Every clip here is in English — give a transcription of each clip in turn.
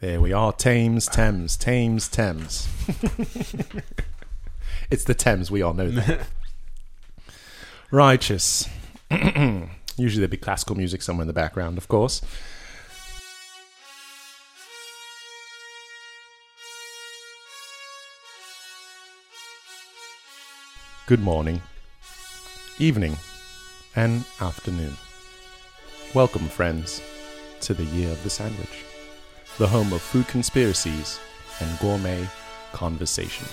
There we are. Thames, Thames, Thames, Thames. it's the Thames. We all know that. Righteous. Usually there'd be classical music somewhere in the background, of course. Good morning, evening, and afternoon. Welcome, friends, to the Year of the Sandwich, the home of food conspiracies and gourmet conversation.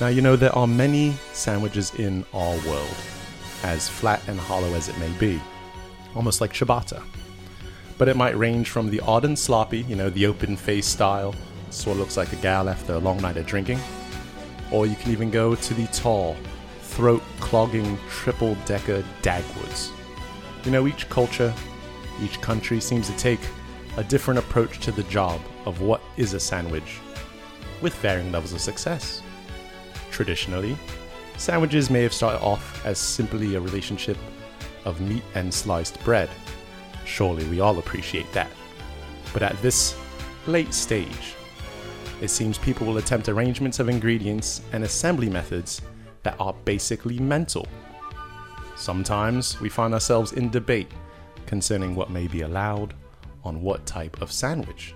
Now, you know, there are many sandwiches in our world, as flat and hollow as it may be, almost like ciabatta. But it might range from the odd and sloppy, you know, the open face style, sort of looks like a gal after a long night of drinking, or you can even go to the tall, throat clogging triple decker Dagwoods. You know, each culture, each country seems to take a different approach to the job of what is a sandwich, with varying levels of success. Traditionally, sandwiches may have started off as simply a relationship of meat and sliced bread. Surely we all appreciate that. But at this late stage, it seems people will attempt arrangements of ingredients and assembly methods that are basically mental. Sometimes we find ourselves in debate concerning what may be allowed on what type of sandwich,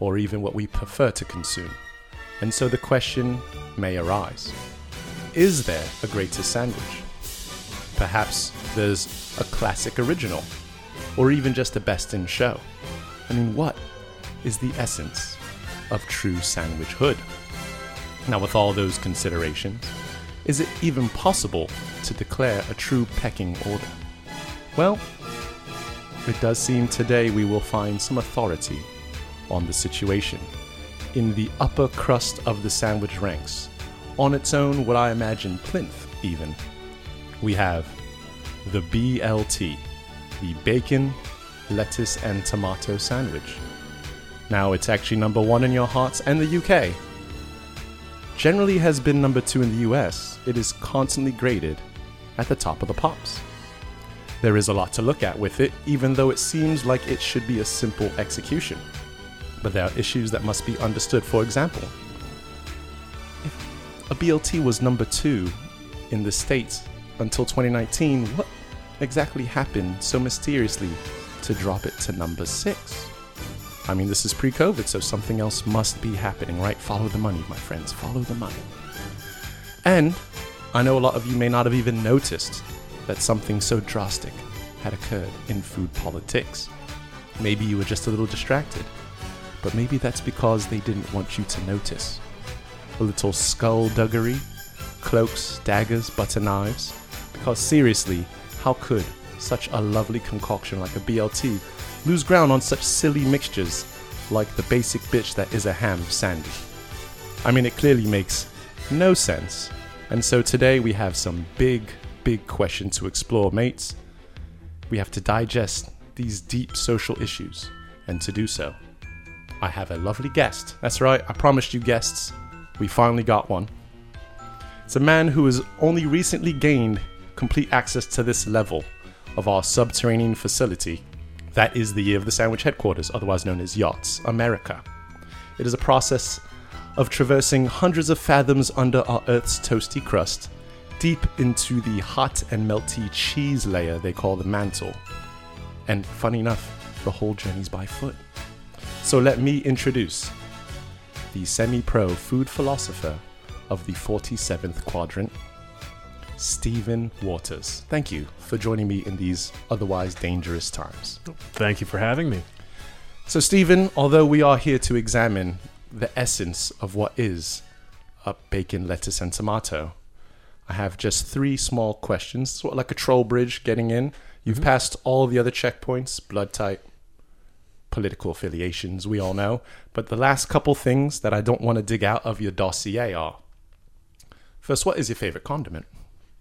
or even what we prefer to consume. And so the question may arise Is there a greater sandwich? Perhaps there's a classic original, or even just a best in show. I mean, what is the essence of true sandwichhood? Now, with all those considerations, is it even possible to declare a true pecking order? Well, it does seem today we will find some authority on the situation. In the upper crust of the sandwich ranks, on its own, what I imagine plinth even, we have the BLT, the bacon, lettuce, and tomato sandwich. Now, it's actually number one in your hearts and the UK. Generally has been number two in the US. It is constantly graded at the top of the pops. There is a lot to look at with it, even though it seems like it should be a simple execution. But there are issues that must be understood. For example, if a BLT was number two in the States until 2019, what exactly happened so mysteriously to drop it to number six? I mean, this is pre COVID, so something else must be happening, right? Follow the money, my friends, follow the money. And I know a lot of you may not have even noticed that something so drastic had occurred in food politics. Maybe you were just a little distracted, but maybe that's because they didn't want you to notice. A little skullduggery, cloaks, daggers, butter knives. Because seriously, how could such a lovely concoction like a BLT lose ground on such silly mixtures like the basic bitch that is a ham sandy? I mean, it clearly makes no sense. And so today we have some big, big question to explore, mates. We have to digest these deep social issues, and to do so, I have a lovely guest. That's right, I promised you guests. We finally got one. It's a man who has only recently gained complete access to this level of our subterranean facility. That is the year of the Sandwich Headquarters, otherwise known as Yachts America. It is a process of traversing hundreds of fathoms under our Earth's toasty crust, deep into the hot and melty cheese layer they call the mantle. And funny enough, the whole journey's by foot. So let me introduce the semi pro food philosopher of the 47th quadrant, Stephen Waters. Thank you for joining me in these otherwise dangerous times. Thank you for having me. So, Stephen, although we are here to examine the essence of what is a bacon, lettuce, and tomato, I have just three small questions, sort of like a troll bridge getting in. You've mm-hmm. passed all the other checkpoints, blood type, political affiliations, we all know. But the last couple things that I don't want to dig out of your dossier are first, what is your favorite condiment?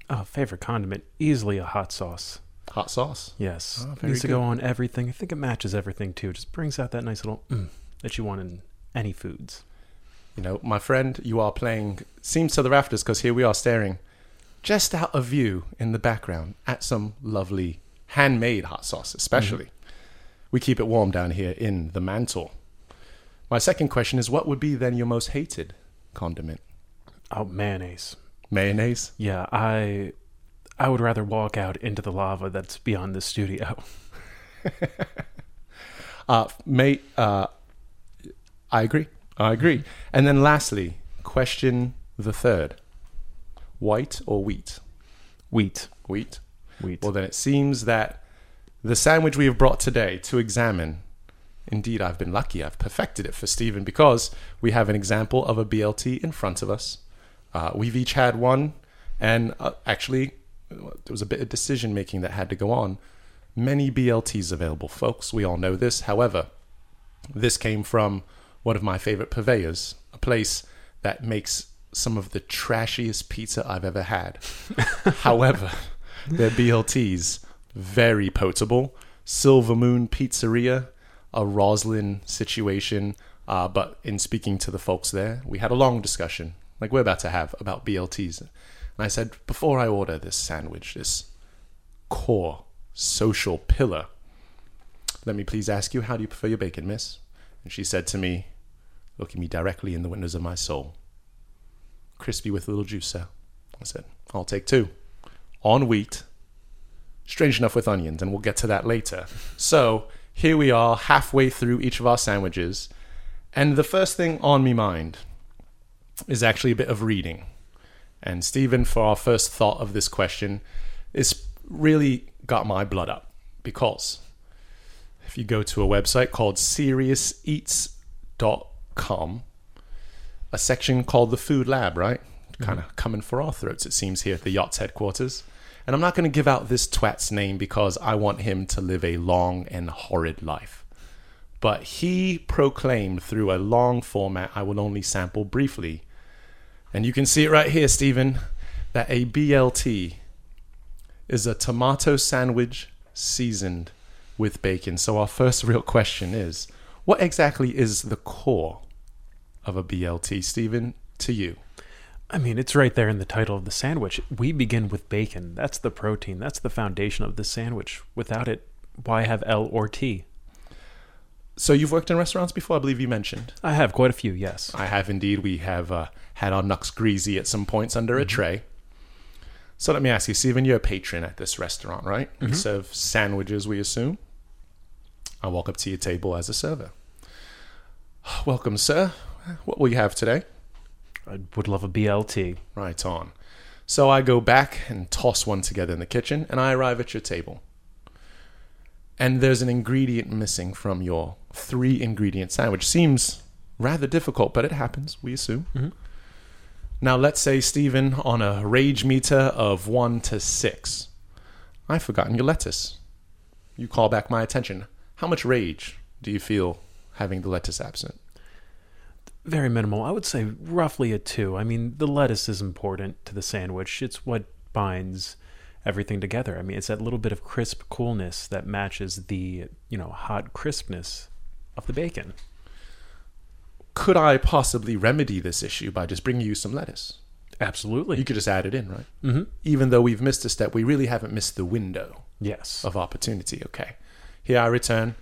Oh, favorite condiment? Easily a hot sauce. Hot sauce. Yes. Oh, Needs to good. go on everything. I think it matches everything too. It Just brings out that nice little mm, mm that you want in any foods. You know, my friend, you are playing Seems to the Rafters because here we are staring just out of view in the background at some lovely handmade hot sauce, especially. We keep it warm down here in the mantle. My second question is what would be then your most hated condiment? Oh, mayonnaise. Mayonnaise? Yeah, I I would rather walk out into the lava that's beyond the studio. Uh, may, uh, I agree. I agree. And then lastly, question the third white or wheat? Wheat. Wheat. Wheat. Well, then it seems that the sandwich we have brought today to examine, indeed, I've been lucky. I've perfected it for Stephen because we have an example of a BLT in front of us. Uh, we've each had one, and uh, actually, there was a bit of decision making that had to go on. Many BLTs available, folks. We all know this. However, this came from one of my favorite purveyors, a place that makes some of the trashiest pizza I've ever had. However, their BLTs very potable. Silver Moon Pizzeria, a Roslyn situation. Uh, but in speaking to the folks there, we had a long discussion, like we're about to have, about BLTs. And I said, before I order this sandwich, this core social pillar, let me please ask you, how do you prefer your bacon, miss? And she said to me, looking me directly in the windows of my soul, crispy with a little juice, sir. I said, I'll take two. On wheat, strange enough with onions, and we'll get to that later. So here we are, halfway through each of our sandwiches, and the first thing on me mind is actually a bit of reading. And Stephen, for our first thought of this question, is really got my blood up because if you go to a website called seriouseats.com, a section called the Food Lab, right? Mm-hmm. Kind of coming for our throats, it seems, here at the yacht's headquarters. And I'm not going to give out this twat's name because I want him to live a long and horrid life. But he proclaimed through a long format I will only sample briefly. And you can see it right here, Stephen, that a BLT is a tomato sandwich seasoned with bacon. So our first real question is what exactly is the core of a BLT, Stephen, to you? I mean, it's right there in the title of the sandwich. We begin with bacon. That's the protein. That's the foundation of the sandwich. Without it, why have L or T? So you've worked in restaurants before, I believe you mentioned. I have quite a few, yes. I have indeed. We have uh, had our nucks greasy at some points under a tray. So let me ask you, Stephen, you're a patron at this restaurant, right? You serve sandwiches, we assume. I walk up to your table as a server. Welcome, sir. What will you have today? I would love a BLT. Right on. So I go back and toss one together in the kitchen, and I arrive at your table. And there's an ingredient missing from your three ingredient sandwich. Seems rather difficult, but it happens, we assume. Mhm. Now, let's say, Stephen, on a rage meter of one to six, I've forgotten your lettuce. You call back my attention. How much rage do you feel having the lettuce absent? Very minimal. I would say roughly a two. I mean, the lettuce is important to the sandwich. It's what binds everything together. I mean, it's that little bit of crisp coolness that matches the, you know, hot crispness of the bacon. Could I possibly remedy this issue by just bringing you some lettuce? Absolutely. You could just add it in, right? mm-hmm. Even though we've missed a step, we really haven't missed the window Yes. of opportunity. Okay. Here I return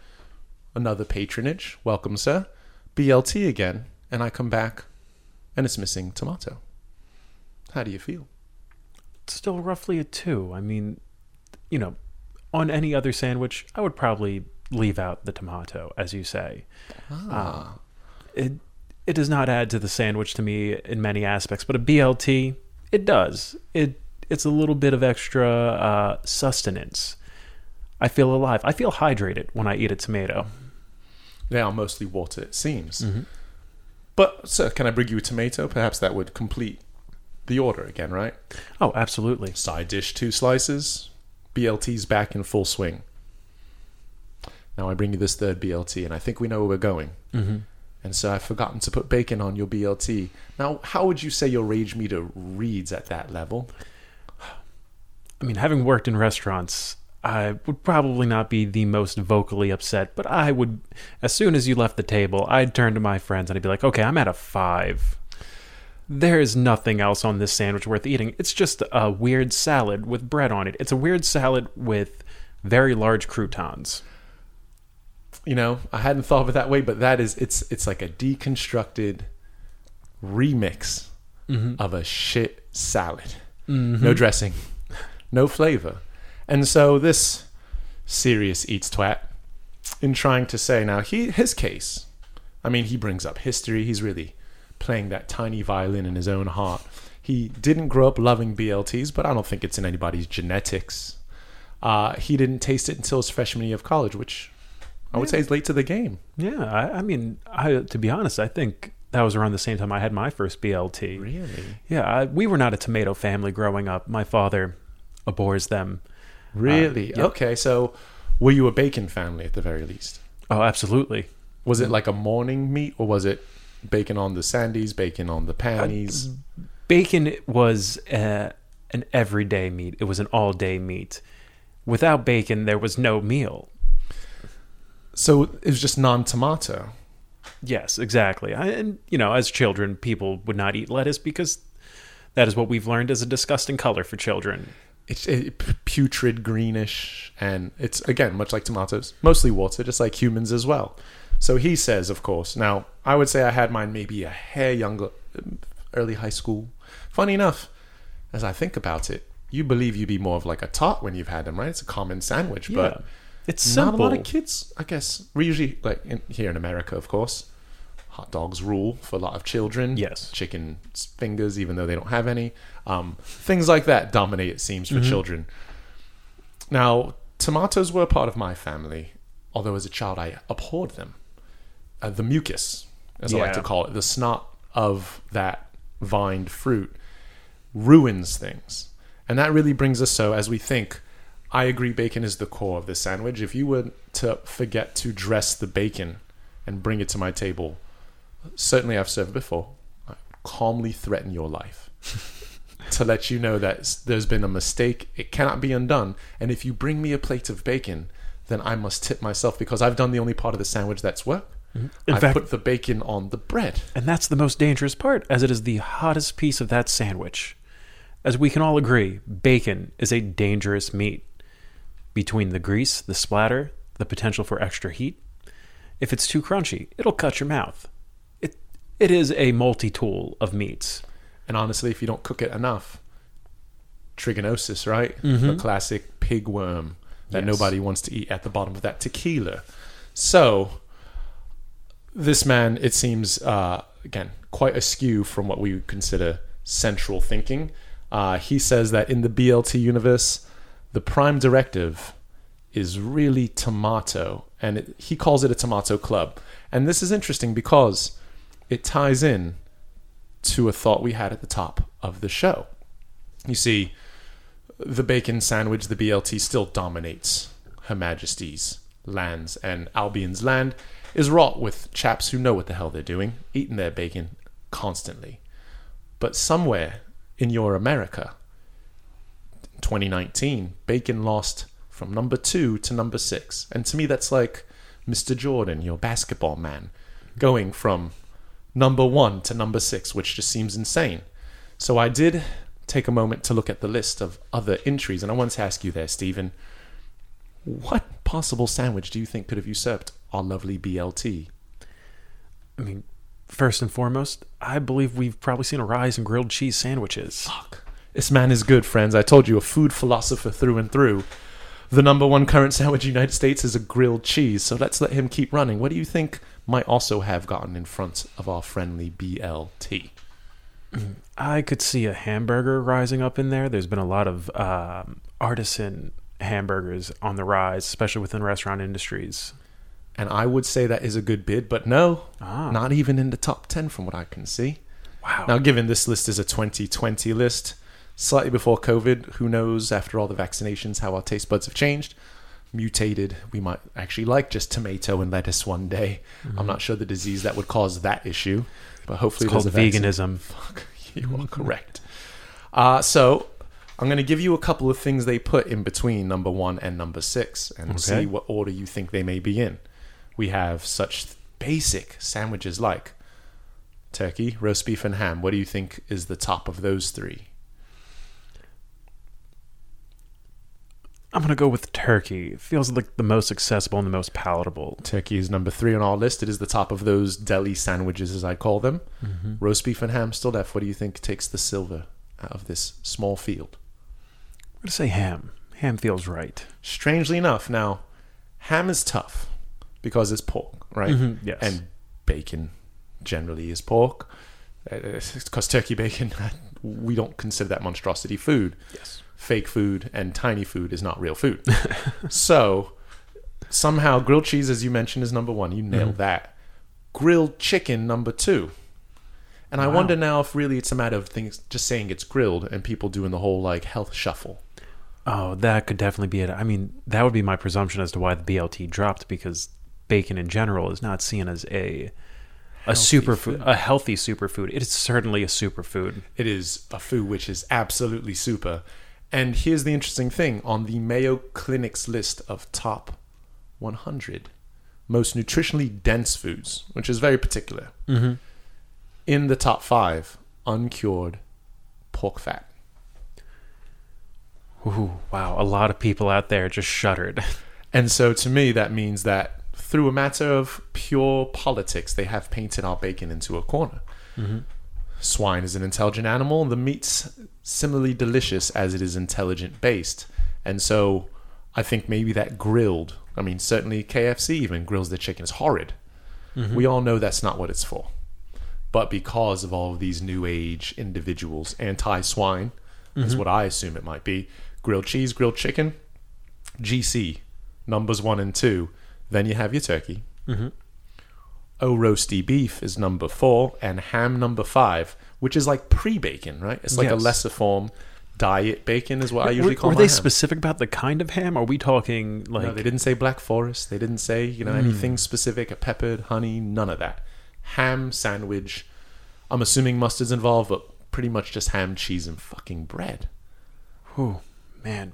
another patronage. Welcome, sir. BLT again. And I come back and it's missing tomato. How do you feel? Still roughly a two. I mean, you know, on any other sandwich, I would probably leave out the tomato, as you say. Ah. It it does not add to the sandwich to me in many aspects, but a BLT, it does. It it's a little bit of extra uh, sustenance. I feel alive. I feel hydrated when I eat a tomato. They are mostly water, it seems. Mhm. But, sir, can I bring you a tomato? Perhaps that would complete the order again, right? Oh, absolutely. Side dish, two slices. BLT's back in full swing. Now I bring you this third BLT, and I think we know where we're going. Mm-hmm. And so I've forgotten to put bacon on your BLT. Now, how would you say your rage meter reads at that level? I mean, having worked in restaurants, I would probably not be the most vocally upset, but I would, as soon as you left the table, I'd turn to my friends and I'd be like, okay, I'm at a five. There is nothing else on this sandwich worth eating. It's just a weird salad with bread on it. It's a weird salad with very large croutons. you know, I hadn't thought of it that way, but that is it's it's like a deconstructed remix Mm-hmm. of a shit salad. No dressing, no flavor. And so this serious eats twat in trying to say now he his case. I mean, he brings up history. He's really playing that tiny violin in his own heart. He didn't grow up loving BLTs, but I don't think it's in anybody's genetics. Uh, he didn't taste it until his freshman year of college, which I would say is late to the game. Yeah, I, I mean, I, to be honest, I think that was around the same time I had my first BLT. Really? Yeah, I, we were not a tomato family growing up. My father abhors them. Really? yep. Okay, so were you a bacon family at the very least? Oh, absolutely. Was it like a morning meat, or was it bacon on the sandies, bacon on the panties? Bacon was uh, an everyday meat. It was an all-day meat. Without bacon, there was no meal. so it was just non-tomato. Yes, exactly. I, and you know, as children, people would not eat lettuce because that is what we've learned is a disgusting color for children. It's eh, it, putrid, greenish, and it's again much like tomatoes, mostly water, just like humans as well. So he says, of course. Now I would say I had mine maybe a hair younger, um, early high school. Funny enough, as I think about it, you believe you'd be more of like a tart when you've had them, right? It's a common sandwich, Yeah. but It's not a lot of kids. I guess we usually like in, here in America, of course. Hot dogs rule for a lot of children. Yes. chicken fingers, even though they don't have any. Um, things like that dominate, it seems, for children. Now, tomatoes were part of my family, although as a child I abhorred them. Uh, the mucus, as I like to call it, the snot of that vined fruit ruins things. And that really brings us so as we think, I agree bacon is the core of the sandwich. If you were to forget to dress the bacon and bring it to my table, certainly I've served before, I calmly threaten your life to let you know that there's been a mistake. It cannot be undone. And if you bring me a plate of bacon, then I must tip myself because I've done the only part of the sandwich that's work. Mm-hmm. In I fact- put the bacon on the bread. And that's the most dangerous part, as it is the hottest piece of that sandwich. As we can all agree, bacon is a dangerous meat. Between the grease, the splatter, the potential for extra heat, if it's too crunchy, it'll cut your mouth. It is a multi-tool of meats. And honestly, if you don't cook it enough, trichinosis, right? The classic pig worm that Yes. nobody wants to eat at the bottom of that tequila. So, this man, it seems, uh, again, quite askew from what we would consider central thinking. Uh, he says that in the BLT universe, the prime directive is really tomato, and it, he calls it a tomato club. And this is interesting because it ties in to a thought we had at the top of the show. You see, the bacon sandwich, the BLT, still dominates Her Majesty's lands, and Albion's land is wrought with chaps who know what the hell they're doing, eating their bacon constantly. But somewhere in your America, 2019, bacon lost from number two to number six. And to me, that's like Mr. Jordan, your basketball man, going from number one to number six, which just seems insane. So I did take a moment to look at the list of other entries, and I wanted to ask you there, Stephen, what possible sandwich do you think could have usurped our lovely BLT? I mean, first and foremost, I believe we've probably seen a rise in grilled cheese sandwiches. Fuck. This man is good, friends. I told you, a food philosopher through and through. The number one current sandwich in the United States is a grilled cheese, so let's let him keep running. What do you think might also have gotten in front of our friendly BLT? I could see a hamburger rising up in there. There's been a lot of um, artisan hamburgers on the rise, especially within restaurant industries. And I would say that is a good bid, but no, Ah. not even in the top 10 from what I can see. Wow. Now, given this list is a 2020 list, slightly before COVID, who knows after all the vaccinations how our taste buds have changed, mutated. We might actually like just tomato and lettuce one day. I'm not sure the disease that would cause that issue, but hopefully it's called a veganism. Fuck, you are correct. Uh, so I'm going to give you a couple of things they put in between number one and number six and Okay. see what order you think they may be in. We have such basic sandwiches like turkey, roast beef, and ham. What do you think is the top of those three? I'm gonna go with turkey. It feels like the most accessible and the most palatable. Turkey is number three on our list. It is the top of those deli sandwiches, as I call them. Mm-hmm. Roast beef and ham still left. What do you think takes the silver out of this small field? I'm gonna say ham. Ham feels right. Strangely enough, now, ham is tough because it's pork, right? Mhm, yes. And bacon generally is pork. Uh, uh, because turkey bacon, we don't consider that monstrosity food. Yes. Fake food and tiny food is not real food. so, somehow, grilled cheese, as you mentioned, is number one. You nailed mm-hmm. that. Grilled chicken, number two. And I wonder now if really it's a matter of things just saying it's grilled and people doing the whole like health shuffle. Oh, that could definitely be it. I mean, that would be my presumption as to why the BLT dropped because bacon in general is not seen as a a superfood, food. a healthy superfood. It is certainly a superfood. It is a food which is absolutely super. And here's the interesting thing on the Mayo Clinic's list of top 100 most nutritionally dense foods, which is very particular. Mm-hmm. In the top five, uncured pork fat. Ooh, wow! A lot of people out there just shuddered. And so to me, that means that through a matter of pure politics, they have painted our bacon into a corner. Swine is an intelligent animal, and the meat's similarly delicious as it is intelligent based. And so I think maybe that grilled, I mean, certainly KFC even grills their chicken is horrid. We all know that's not what it's for. But because of all of these new age individuals, anti swine is what I assume it might be. Grilled cheese, grilled chicken, GC, numbers one and two. Then you have your turkey. Mhm. Oh, roasty beef is number four, and ham number five, which is like pre bacon, right? It's like a lesser form. Diet bacon is what I usually were, call were they ham. specific about the kind of ham? Are we talking like no, they didn't say black forest. They didn't say you know Hmm. anything specific. A peppered honey, none of that. Ham sandwich. I'm assuming mustard's involved, but pretty much just ham, cheese, and fucking bread. Whew, man.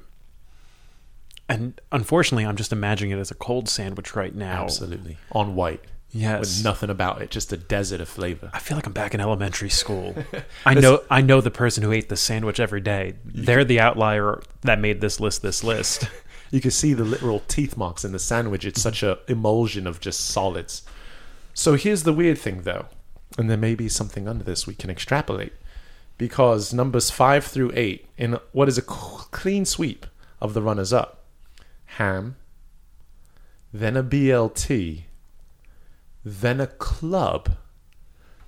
And unfortunately, I'm just imagining it as a cold sandwich right now. Absolutely on white Yes. with nothing about it, just a desert of flavor. I feel like I'm back in elementary school. I know I know the person who ate the sandwich every day. They're the outlier that made this list this list. You can see the literal teeth marks in the sandwich. It's such a emulsion of just solids. So here's the weird thing, though, and there may be something under this we can extrapolate, because numbers five through eight in what is a clean sweep of the runners-up: ham, then a BLT, then a club,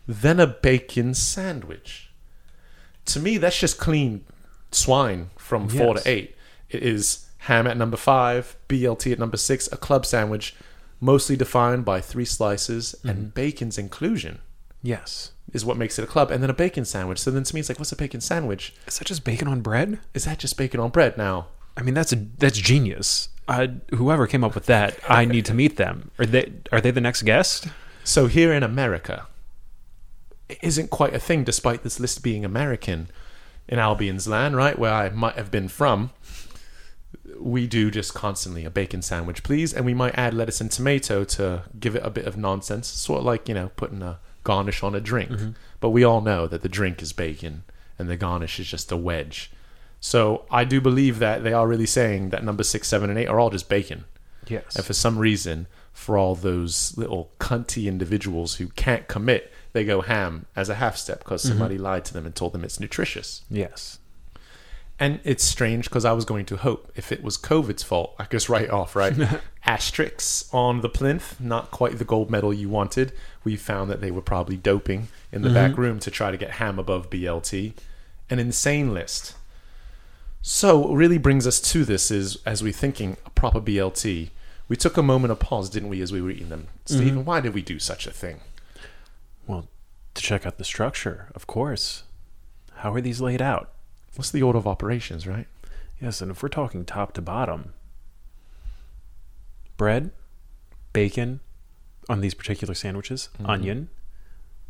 then a bacon sandwich. To me, that's just clean swine from four to eight. It is ham at number five, BLT at number six, a club sandwich, mostly defined by three slices, mm-hmm. and bacon's inclusion Yes. is what makes it a club, and then a bacon sandwich. So then to me, it's like, what's a bacon sandwich? Is that just bacon on bread? Is that just bacon on bread? Now, I mean, that's a that's genius. I, whoever came up with that, I need to meet them. Are they are they the next guest? So here in America, it isn't quite a thing, despite this list being American. In Albion's land, right, where I might have been from, we do just constantly a bacon sandwich, please, and we might add lettuce and tomato to give it a bit of nonsense, sort of like you know putting a garnish on a drink. Mm-hmm. But we all know that the drink is bacon and the garnish is just a wedge. So I do believe that they are really saying that number six, seven, and eight are all just bacon. Yes. And for some reason, for all those little cunty individuals who can't commit, they go ham as a half step because mm-hmm. somebody lied to them and told them it's nutritious. yes. And it's strange because I was going to hope if it was COVID's fault, I just write off, right? Asterisks on the plinth, not quite the gold medal you wanted. We found that they were probably doping in the mm-hmm. back room to try to get ham above BLT. An insane list. So, what really brings us to this is as we're thinking a proper BLT, we took a moment of pause, didn't we, as we were eating them? Mm-hmm. Stephen, why did we do such a thing? Well, to check out the structure, of course. How are these laid out? What's the order of operations, right? Yes, and if we're talking top to bottom, bread, bacon on these particular sandwiches, mm-hmm. onion,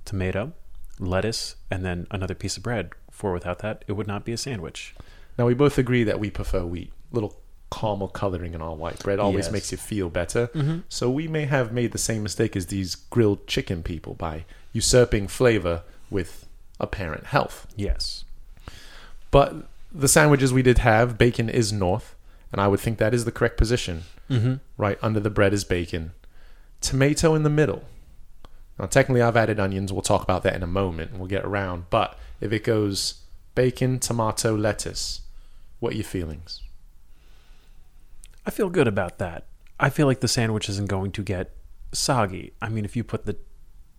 tomato, lettuce, and then another piece of bread. For without that, it would not be a sandwich. Now we both agree that we prefer wheat. Little caramel coloring in our white bread always Yes. makes you feel better. So we may have made the same mistake as these grilled chicken people by usurping flavor with apparent health. Yes. But the sandwiches we did have, bacon is north, and I would think that is the correct position. Mm-hmm. Right under the bread is bacon, tomato in the middle. Now, technically, I've added onions. We'll talk about that in a moment, and we'll get around. But if it goes bacon, tomato, lettuce, what are your feelings? I feel good about that. I feel like the sandwich isn't going to get soggy. I mean, if you put the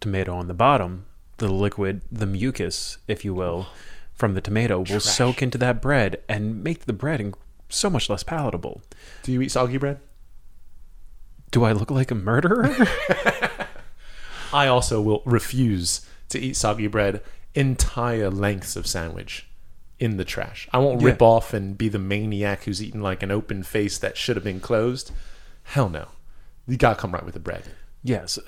tomato on the bottom, the liquid, the mucus, if you will, from the tomato will Trash. soak into that bread and make the bread so much less palatable. Do you eat soggy bread? Do I look like a murderer? I also will refuse to eat soggy bread entire lengths of sandwich in the trash. I won't Yeah. rip off and be the maniac who's eating like an open face that should have been closed. Hell no. You gotta come right with the bread. yes.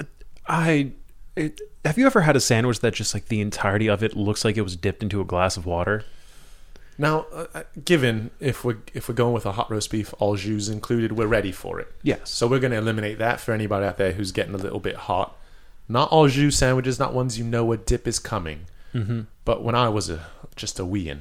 I. It, have you ever had a sandwich that just like the entirety of it looks like it was dipped into a glass of water? Now, uh, uh, given if we're if we're going with a hot roast beef, au jus included, we're ready for it. Yes. So we're going to eliminate that for anybody out there who's getting a little bit hot. Not au jus sandwiches, not ones you know a dip is coming. Mm-hmm. But when I was a just a wee weein,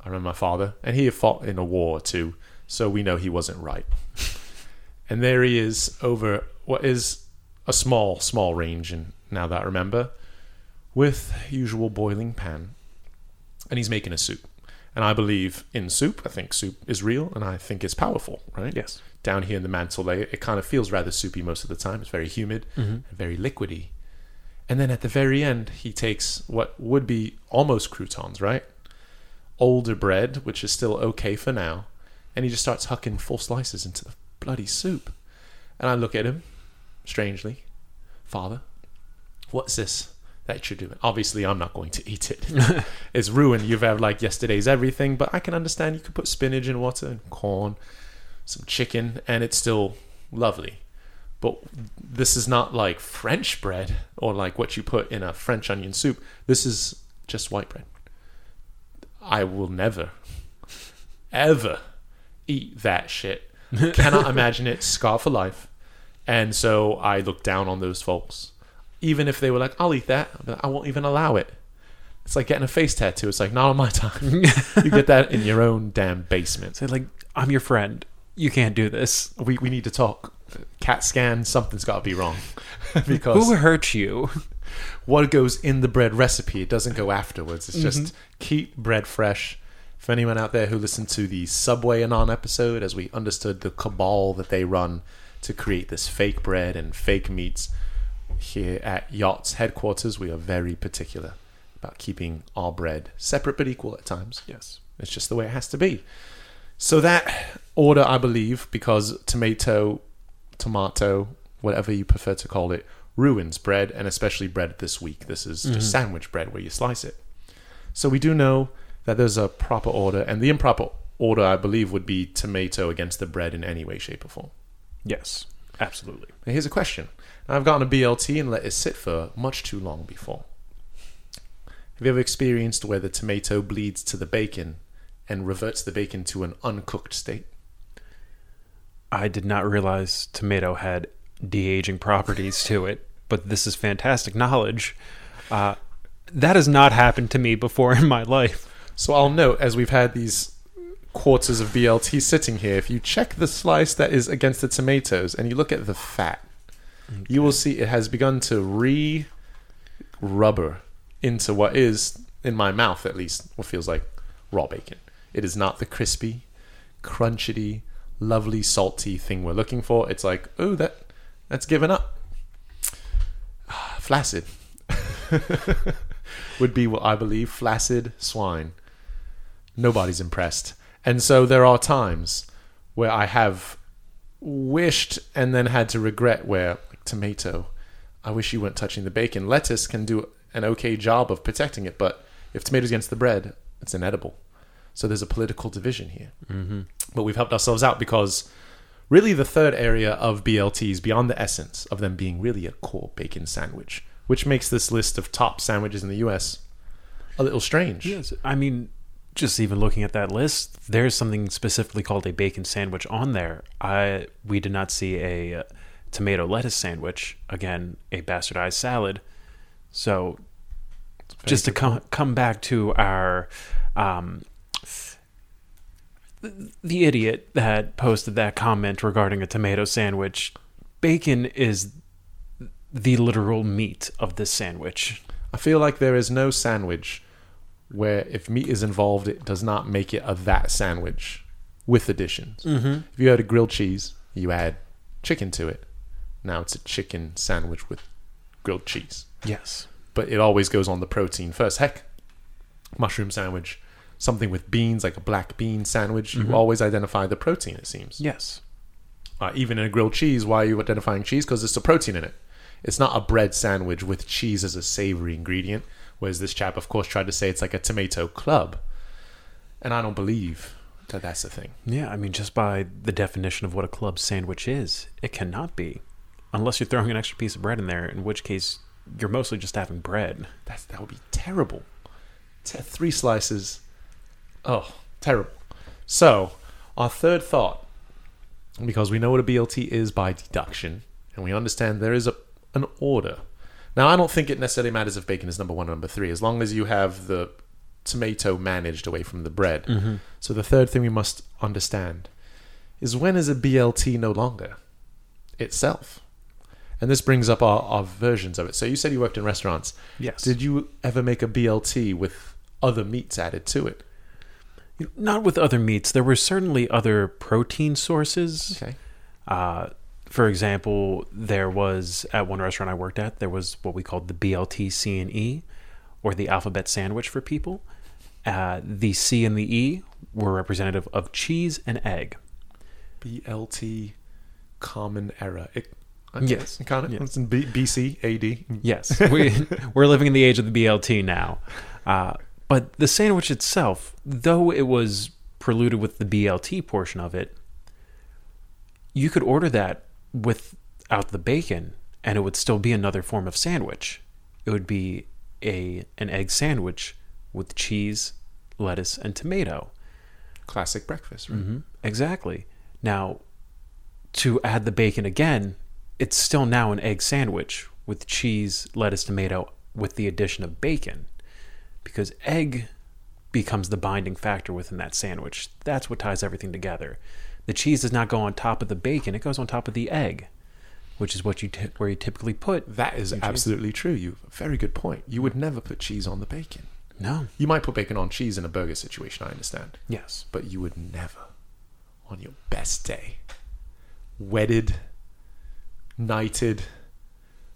I remember my father, and he had fought in a war or two, so we know he wasn't right. and there he is over what is a small, small range, and now that I remember, with usual boiling pan, and he's making a soup. And I believe in soup. I think soup is real, and I think it's powerful, right? Yes. Down here in the mantle layer, it kind of feels rather soupy most of the time. It's very humid Mm-hmm. and very liquidy. And then at the very end, he takes what would be almost croutons, right? Older bread, which is still okay for now, and he just starts hucking full slices into the bloody soup. And I look at him, strangely, Father, what's this that you're doing? Obviously, I'm not going to eat it. it's ruined. You've had like yesterday's everything, but I can understand you could put spinach in water and corn, some chicken, and it's still lovely. But this is not like French bread or like what you put in a French onion soup. This is just white bread. I will never, ever eat that shit. Cannot imagine it. Scar for life. And so I look down on those folks. Even if they were like, I'll eat that, I'll be like, I won't even allow it. It's like getting a face tattoo. It's like, not on my time. you get that in your own damn basement. Say like, I'm your friend. You can't do this. We, we need to talk. CAT scan, something's got to be wrong. because Who hurt you? what goes in the bread recipe, it doesn't go afterwards. It's just mm-hmm. keep bread fresh. For anyone out there who listened to the Subway Anon episode, as we understood the cabal that they run to create this fake bread and fake meats, here at Yacht's headquarters, we are very particular about keeping our bread separate but equal at times. Yes. It's just the way it has to be. So that order, I believe, because tomato, tomato, whatever you prefer to call it, ruins bread, and especially bread this week. This is just mm-hmm. sandwich bread where you slice it. So we do know that there's a proper order, and the improper order, I believe, would be tomato against the bread in any way, shape, or form. Yes. Absolutely. Now, here's a question. I've gotten a BLT and let it sit for much too long before. Have you ever experienced where the tomato bleeds to the bacon and reverts the bacon to an uncooked state? I did not realize tomato had de-aging properties to it, but this is fantastic knowledge. Uh, that has not happened to me before in my life. So I'll note as we've had these quarters of BLT sitting here, if you check the slice that is against the tomatoes and you look at the fat, you will see it has begun to re rubber into what is, in my mouth at least, what feels like raw bacon. It is not the crispy, crunchity, lovely, salty thing we're looking for. It's like, oh, that that's given up. Flaccid would be what I believe flaccid swine. Nobody's impressed. And so there are times where I have wished and then had to regret where like tomato, I wish you weren't touching the bacon. Lettuce can do an okay job of protecting it, but if tomatoes against the bread, it's inedible. So there's a political division here. Mm-hmm. But we've helped ourselves out because really the third area of BLTs, beyond the essence of them being really a core bacon sandwich, which makes this list of top sandwiches in the US a little strange. Yes, I mean, just even looking at that list, there's something specifically called a bacon sandwich on there. I we did not see a uh, tomato lettuce sandwich. Again, a bastardized salad. So, just to come come back to our, um, the idiot that posted that comment regarding a tomato sandwich, bacon is the literal meat of this sandwich. I feel like there is no sandwich where if meat is involved, it does not make it a that sandwich with additions. Mm-hmm. If you had a grilled cheese, you add chicken to it. Now it's a chicken sandwich with grilled cheese. Yes. But it always goes on the protein first. Heck, mushroom sandwich, something with beans, like a black bean sandwich, Mhm. you always identify the protein, it seems. Yes. Uh, even in a grilled cheese, why are you identifying cheese? Because there's a protein in it. It's not a bread sandwich with cheese as a savory ingredient. Whereas this chap, of course, tried to say it's like a tomato club. And I don't believe that that's the thing. Yeah, I mean, just by the definition of what a club sandwich is, it cannot be. Unless you're throwing an extra piece of bread in there, in which case you're mostly just having bread. That's, that would be terrible. T- three slices. Oh, terrible. So, our third thought, because we know what a BLT is by deduction, and we understand there is a, an order. Now, I don't think it necessarily matters if bacon is number one or number three, as long as you have the tomato managed away from the bread. Mm-hmm. So, the third thing we must understand is when is a BLT no longer itself? And this brings up our, our versions of it. So, you said you worked in restaurants. Yes. Did you ever make a BLT with other meats added to it? Not with other meats. There were certainly other protein sources. Okay. Uh, for example, there was at one restaurant I worked at, there was what we called the BLT C and E, or the alphabet sandwich for people. Uh, the C and the E were representative of cheese and egg. BLT common era. It, Yes. Kind of. Yeah. It's in B, BC, AD. Yes, we we're living in the age of the BLT now. Uh, but the sandwich itself, though it was preluded with the BLT portion of it, you could order that without the bacon, and it would still be another form of sandwich. It would be a an egg sandwich with cheese, lettuce, and tomato. Classic breakfast, right? hmm Exactly. Now, to add the bacon again, it's still now an egg sandwich with cheese, lettuce, tomato, with the addition of bacon, because egg becomes the binding factor within that sandwich. That's what ties everything together. The cheese does not go on top of the bacon; it goes on top of the egg, which is what you t- where you typically put. That is Cheese. absolutely true. You very good point. You would never put cheese on the bacon. No. You might put bacon on cheese in a burger situation, I understand. Yes. But you would never, on your best day, wedded, knighted,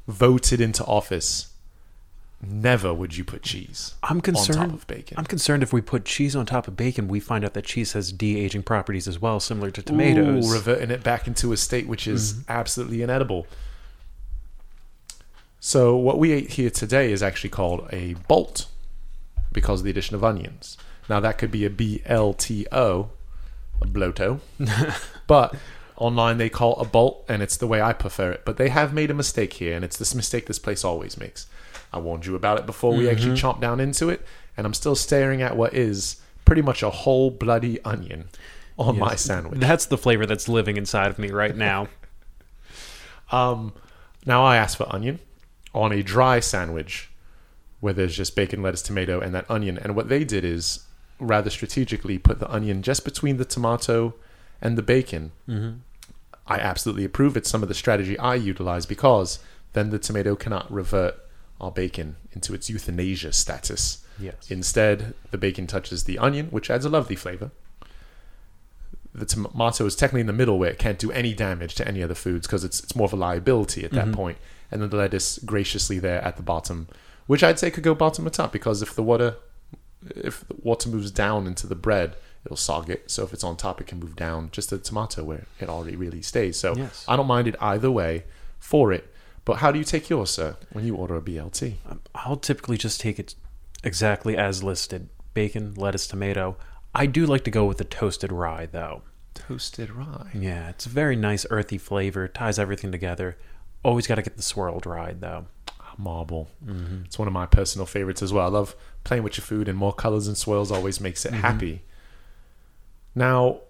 voted into office, never would you put cheese I'm on concerned. top of bacon. I'm concerned if we put cheese on top of bacon, we find out that cheese has de-aging properties as well, similar to tomatoes. Ooh, reverting it back into a state which is mm-hmm. absolutely inedible. So what we ate here today is actually called a bolt because of the addition of onions. Now that could be a B L T O, a bloto, but online they call a bolt, and it's the way I prefer it. But they have made a mistake here, and it's this mistake this place always makes. I warned you about it before we actually chomp down into it, and I'm still staring at what is pretty much a whole bloody onion on my sandwich. That's the flavor that's living inside of me right now. Um, now I asked for onion on a dry sandwich where there's just bacon, lettuce, tomato, and that onion. And what they did is rather strategically put the onion just between the tomato and the bacon. mm-hmm. I absolutely approve. It's some of the strategy I utilize because then the tomato cannot revert our bacon into its euthanasia status. Yes. Instead, the bacon touches the onion, which adds a lovely flavor. The tomato is technically in the middle where it can't do any damage to any other foods because it's, it's more of a liability at that Mhm. point. And then the lettuce graciously there at the bottom, which I'd say could go bottom or top because if the water if the water moves down into the bread, it'll sog it. So if it's on top, it can move down just the tomato where it already really stays. So Yes. I don't mind it either way for it. But how do you take yours, sir, when you order a BLT? Um, I'll typically just take it exactly as listed: bacon, lettuce, tomato. I do like to go with the toasted rye, though. Toasted rye. Yeah, it's a very nice earthy flavor. Ties everything together. Always got to get the swirled rye, though. Marble. Mm-hmm. It's one of my personal favorites as well. I love playing with your food, and more colors and swirls always makes it Mhm. happy. Now,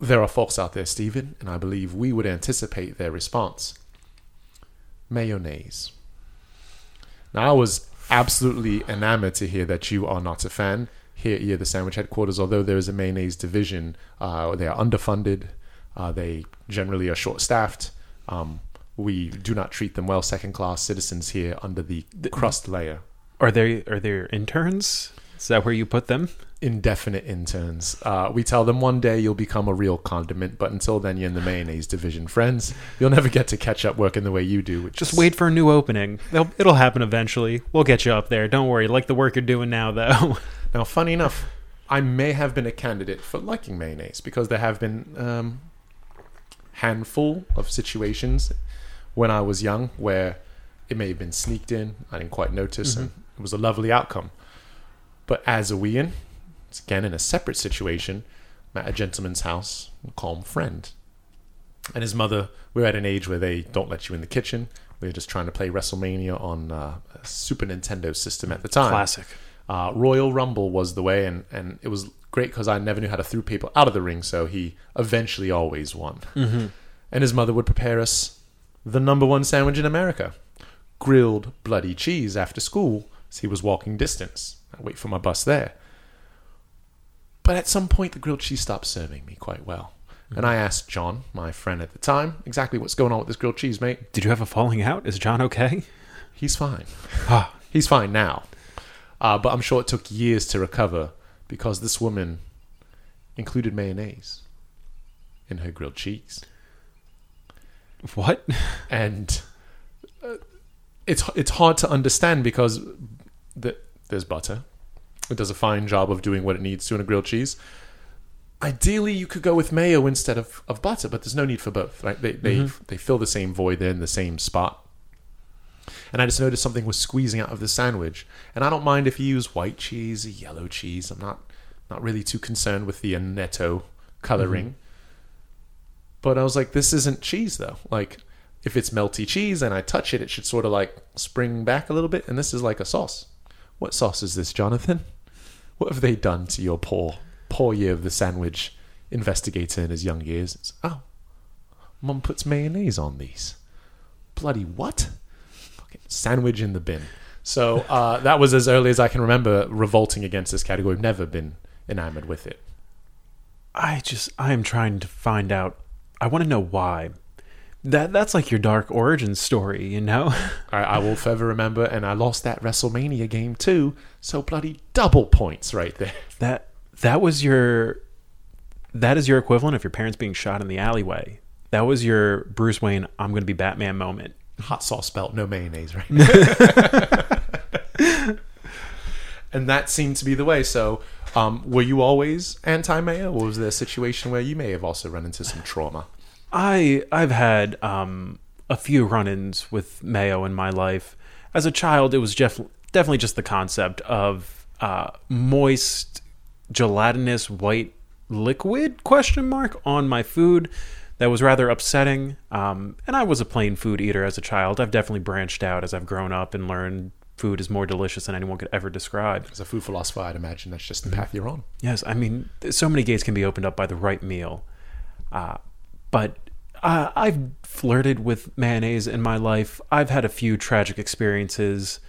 there are folks out there, Stephen, and I believe we would anticipate their response. Mayonnaise. Now, I was absolutely enamored to hear that you are not a fan. here at Year the Sandwich headquarters, although there is a mayonnaise division, uh, they are underfunded. Uh, they generally are short-staffed. Um, we do not treat them well, second-class citizens here under the crust layer. Are they are there interns? Is that where you put them? Indefinite interns. Uh, we tell them one day you'll become a real condiment, but until then you're in the mayonnaise division, friends. You'll never get to catch up working the way you do. Which Just is- wait for a new opening. They'll, it'll happen eventually. We'll get you up there. Don't worry. Like the work you're doing now, though. Now, funny enough, I may have been a candidate for liking mayonnaise because there have been um, handful of situations when I was young where it may have been sneaked in. I didn't quite notice, and it was a lovely outcome. But as a wean, it's again in a separate situation, I'm at a gentleman's house, a calm friend, and his mother. We're at an age where they don't let you in the kitchen. We were just trying to play WrestleMania on uh, a Super Nintendo system at the time Classic. uh, Royal Rumble was the way, and, and it was great because I never knew how to throw people out of the ring, so he eventually always won. Mm-hmm. And his mother would prepare us the number one sandwich in America grilled bloody cheese after school as he was walking distance. I wait for my bus there. But at some point, the grilled cheese stopped serving me quite well. And I asked John, my friend at the time, exactly what's going on with this grilled cheese, mate. Did you have a falling out? Is John okay? He's fine. Ah, He's fine now. Uh, but I'm sure it took years to recover because this woman included mayonnaise in her grilled cheese. what? And uh, it's it's hard to understand because the, there's butter. It does a fine job of doing what it needs to in a grilled cheese. Ideally, you could go with mayo instead of, of butter, but there's no need for both, right? They they, Mhm. they fill the same void. They're in the same spot. And I just noticed something was squeezing out of the sandwich. And I don't mind if you use white cheese, or yellow cheese. I'm not not really too concerned with the annatto coloring. But I was like, this isn't cheese though. Like, if it's melty cheese and I touch it, it should sort of like spring back a little bit. And this is like a sauce. What sauce is this, Jonathan? What have they done to your poor, poor year of the sandwich investigator in his young years? It's, oh, mum puts mayonnaise on these. Bloody what? Fucking sandwich in the bin. So uh, that was as early as I can remember revolting against this category. I've never been enamored with it. I just I am trying to find out. I want to know why. That that's like your dark origin story, you know? I, I will forever remember, and I lost that WrestleMania game too. So bloody double points right there. That that was your that is your equivalent of your parents being shot in the alleyway. That was your Bruce Wayne I'm going to be Batman moment. Hot sauce belt, no mayonnaise, right? and that seemed to be the way. So, um, were you always anti-mayo, or was there a situation where you may have also run into some trauma? I I've had um, a few run-ins with mayo in my life. As a child, it was def- definitely just the concept of uh, moist, gelatinous white liquid question mark on my food that was rather upsetting. Um, and I was a plain food eater as a child. I've definitely branched out as I've grown up and learned food is more delicious than anyone could ever describe. As a food philosopher, I'd imagine that's just the path you're on. Yes, I mean, so many gates can be opened up by the right meal. Uh, but uh, I've flirted with mayonnaise in my life. I've had a few tragic experiences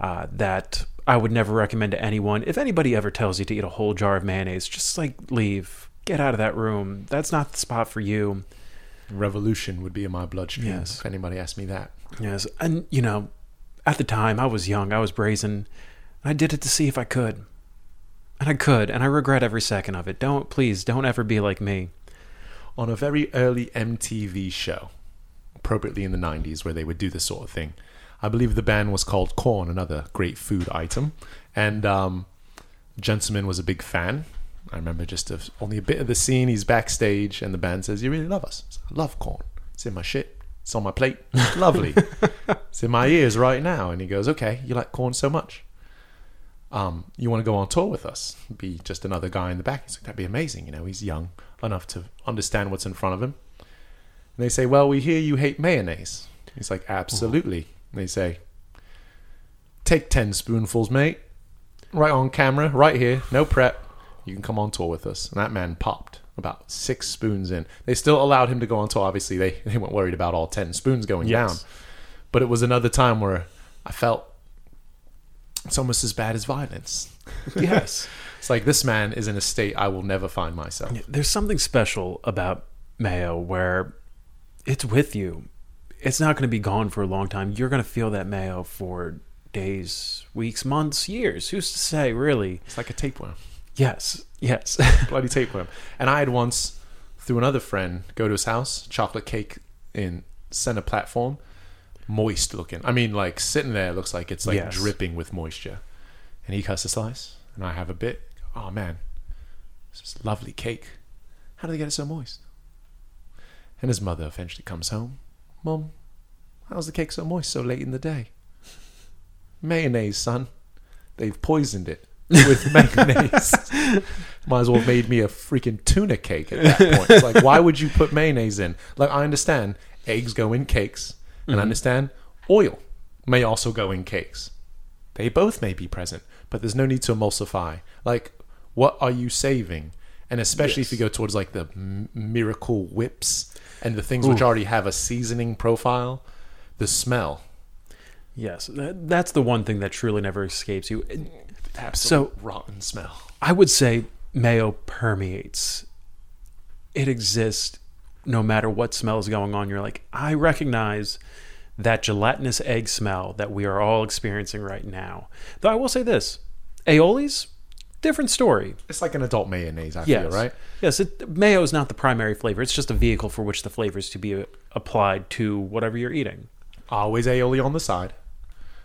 uh, that I would never recommend to anyone. If anybody ever tells you to eat a whole jar of mayonnaise, just like leave. Get out of that room. That's not the spot for you. Revolution would be in my bloodstream Yes. if anybody asked me that. Yes, and you know, at the time I was young, I was brazen. I did it to see if I could. And I could, and I regret every second of it. Don't please don't ever be like me. On a very early MTV show, appropriately in the 90s, where they would do this sort of thing. I believe the band was called Korn, another great food item. And um, Gentleman was a big fan. I remember just a, only a bit of the scene. He's backstage, and the band says, You really love us? I love corn. It's in my shit. It's on my plate. Lovely. it's in my ears right now. And he goes, Okay, you like corn so much? um, you want to go on tour with us? Be just another guy in the back. He's like, that'd be amazing. You know, he's young enough to understand what's in front of him. And they say, well, we hear you hate mayonnaise. He's like, absolutely. And they say, take 10 spoonfuls, mate. Right on camera, right here, no prep. You can come on tour with us. And that man popped about six spoons in. They still allowed him to go on tour. Obviously, they, they weren't worried about all 10 spoons going Yes. down. But it was another time where I felt it's almost as bad as violence. Yes. It's like this man is in a state I will never find myself. There's something special about mayo where it's with you. It's not going to be gone for a long time. You're going to feel that mayo for days, weeks, months, years. Who's to say, really? It's like a tapeworm, Yes, yes. bloody tapeworm. And I had once, through another friend, go to his house, chocolate cake in center platform, moist looking. I mean, like sitting there looks like it's like Yes. dripping with moisture. And he cuts a slice, and I have a bit. Oh man, this is lovely cake. How do they get it so moist? And his mother eventually comes home. Mom, how's the cake so moist so late in the day? Mayonnaise, son. They've poisoned it with mayonnaise. Might as well have made me a freaking tuna cake at that point. It's like, why would you put mayonnaise in? Like, I understand eggs go in cakes, and I mm-hmm. understand oil may also go in cakes. They both may be present, but there's no need to emulsify. Like, what are you saving? And especially if you go towards like the miracle whips and the things which already have a seasoning profile, the smell. yes, that, that's the one thing that truly never escapes you. Absolute rotten smell. I would say mayo permeates. It exists no matter what smell is going on. You're like, I recognize that gelatinous egg smell that we are all experiencing right now. Though I will say this aioli's, different story. It's like an adult mayonnaise, I Yes. feel, right? Yes, it, mayo is not the primary flavor. It's just a vehicle for which the flavors to be uh, applied to whatever you're eating. Always aioli on the side.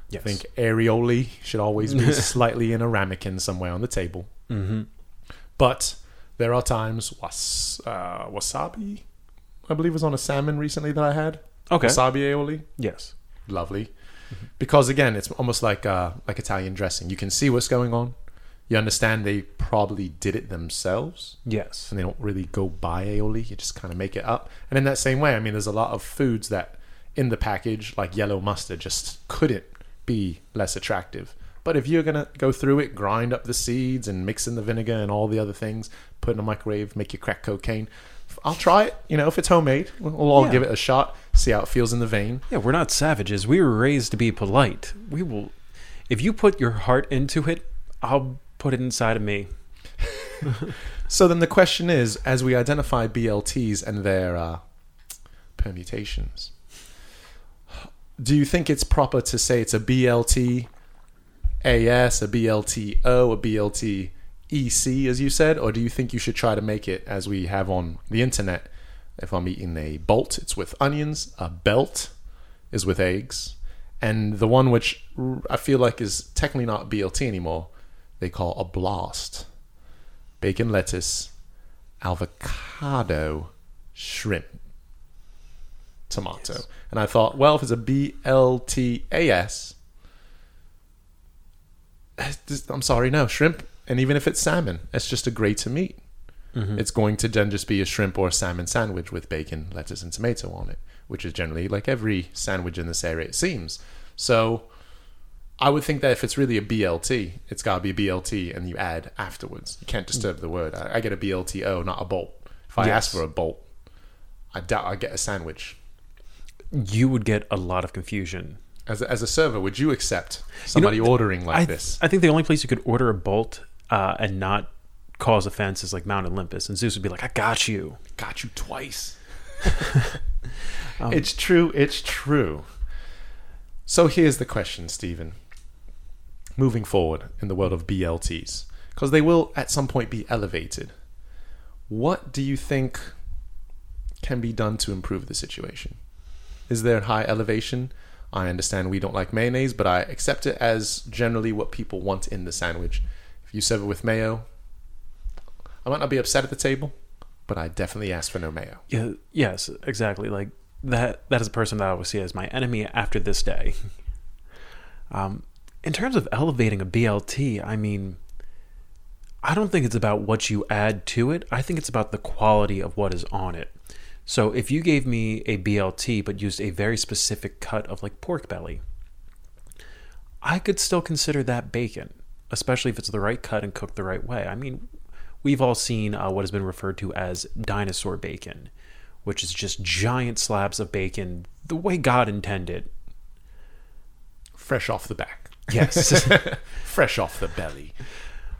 Yes. I think aioli should always be slightly in a ramekin somewhere on the table. hmm But there are times was uh, wasabi, I believe was on a salmon recently that I had. Okay. Wasabi aioli, Yes. lovely. Because again, it's almost like uh, like Italian dressing. You can see what's going on. You understand they probably did it themselves, Yes. and they don't really go buy aioli. You just kind of make it up. And in that same way, I mean, there's a lot of foods that in the package, like yellow mustard, just couldn't be less attractive. But if you're gonna go through it, grind up the seeds and mix in the vinegar and all the other things, put in a microwave, make your crack cocaine. I'll try it. You know, if it's homemade, we'll all Yeah. give it a shot, see how it feels in the vein. Yeah, we're not savages. We were raised to be polite. We will. If you put your heart into it, I'll put it inside of me. So then the question is, as we identify BLTs and their uh, permutations, do you think it's proper to say it's a BLT AS, a BLTO, a BLT EC, as you said, or do you think you should try to make it as we have on the internet? If I'm eating a bolt, it's with onions. A belt is with eggs, and the one which I feel like is technically not BLT anymore, they call a blast bacon, lettuce, avocado, shrimp, tomato. Yes. And I thought, well, if it's a BLTAS, it's just- I'm sorry, no, shrimp. And even if it's salmon, it's just a grate of meat. Mhm. It's going to then just be a shrimp or a salmon sandwich with bacon, lettuce, and tomato on it, which is generally like every sandwich in this area, it seems. So I would think that if it's really a BLT, it's got to be a BLT and you add afterwards. You can't disturb the word. I, I get a BLTO, not a bolt. If I ask for a bolt, I doubt I get a sandwich. You would get a lot of confusion. As a, as a server, would you accept somebody ordering like I, this? I think the only place you could order a bolt uh, and not cause offense is like Mount Olympus, and Zeus would be like, "I got you." Got you twice. Um, it's true. It's true. So here's the question, Stephen. Moving forward in the world of BLTs, because they will at some point be elevated, what do you think can be done to improve the situation? Is there high elevation? I understand we don't like mayonnaise, but I accept it as generally what people want in the sandwich. If you serve it with mayo, I might not be upset at the table, but I definitely ask for no mayo. Yeah, yes, exactly. Like that. That is a person that I would see as my enemy after this day. um, in terms of elevating a BLT, I mean, I don't think it's about what you add to it. I think it's about the quality of what is on it. So if you gave me a BLT but used a very specific cut of like pork belly, I could still consider that bacon, especially if it's the right cut and cooked the right way. I mean, we've all seen uh, what has been referred to as dinosaur bacon, which is just giant slabs of bacon the way God intended. Fresh off the back. Yes. Fresh off the belly.